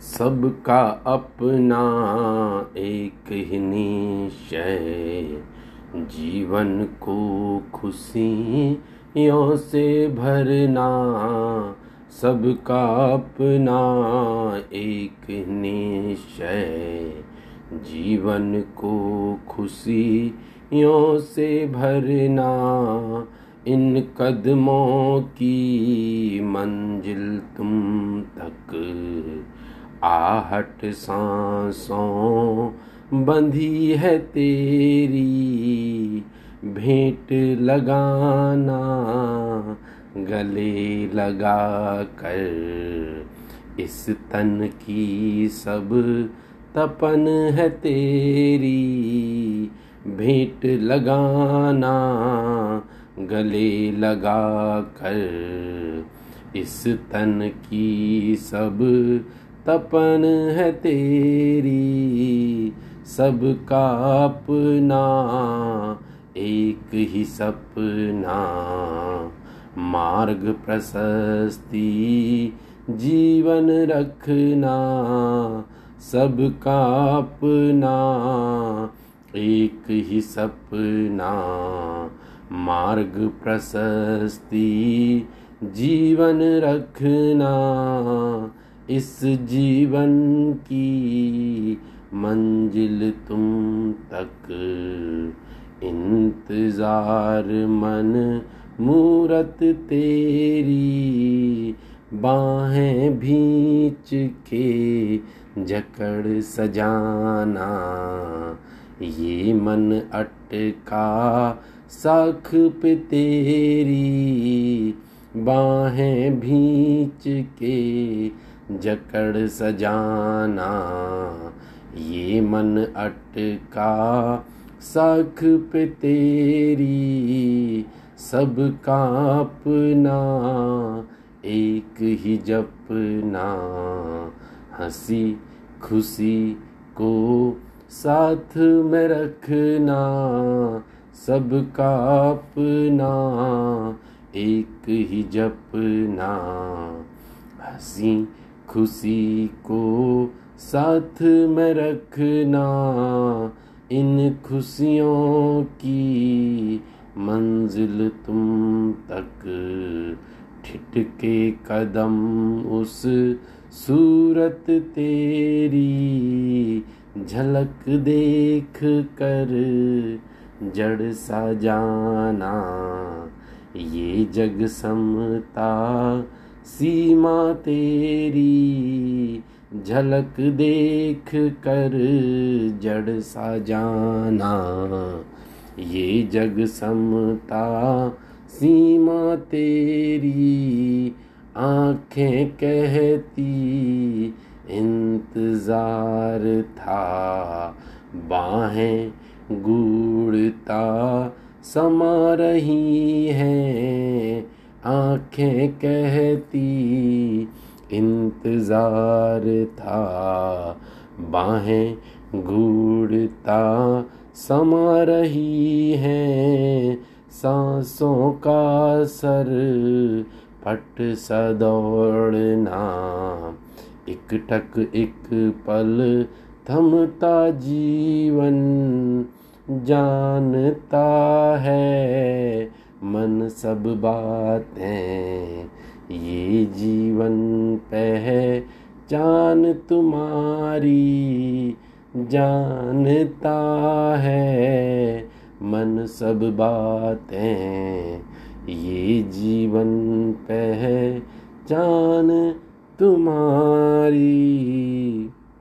सबका अपना एक ही निश्चय जीवन को खुशियों से भरना, सबका अपना एक निश्चय जीवन को खुशियों से भरना, इन कदमों की मंजिल तुम तक आहट सांसों बंधी है तेरी, भेंट लगाना गले लगा कर। इस तन की सब तपन है तेरी, भेंट लगाना गले लगा कर। इस तन की सब तपन है तेरी सबका अपना एक ही सपना। मार्ग प्रशस्ति, जीवन रखना सबका अपना एक ही सपना। मार्ग प्रशस्ति, जीवन रखना इस जीवन की मंजिल तुम तक। इंतज़ार मन मूरत तेरी, बाहें भींच के जकड़ सजाना। ये मन अटका साख पे तेरी, बाहें भींच के जकड़ सजाना, ये मन अटका। साख पे तेरी सब का अपना एक ही जपना। हँसी खुशी को साथ में रखना सबका अपना एक ही जपना। हँसी खुशी को साथ में रखना, इन खुशियों की मंजिल तुम तक। ठिठके कदम उस सूरत तेरी, झलक देख कर जड़ सा जाना। ये जग समता सीमा तेरी, झलक देख कर जड़ सा जाना। ये जग समता सीमा तेरी, आँखें कहती इंतज़ार था। बाहें गूढ़ता समा रही हैं आँखें कहती, इंतज़ार था। बाहें गूढ़ता समा रही हैं, सांसों का सर फट सा दौड़ना। एक टक एक पल थमता जीवन, जानता है सब बातें। ये जीवन पहचान तुम्हारी जानता है। मन सब बातें। ये जीवन पहचान तुम्हारी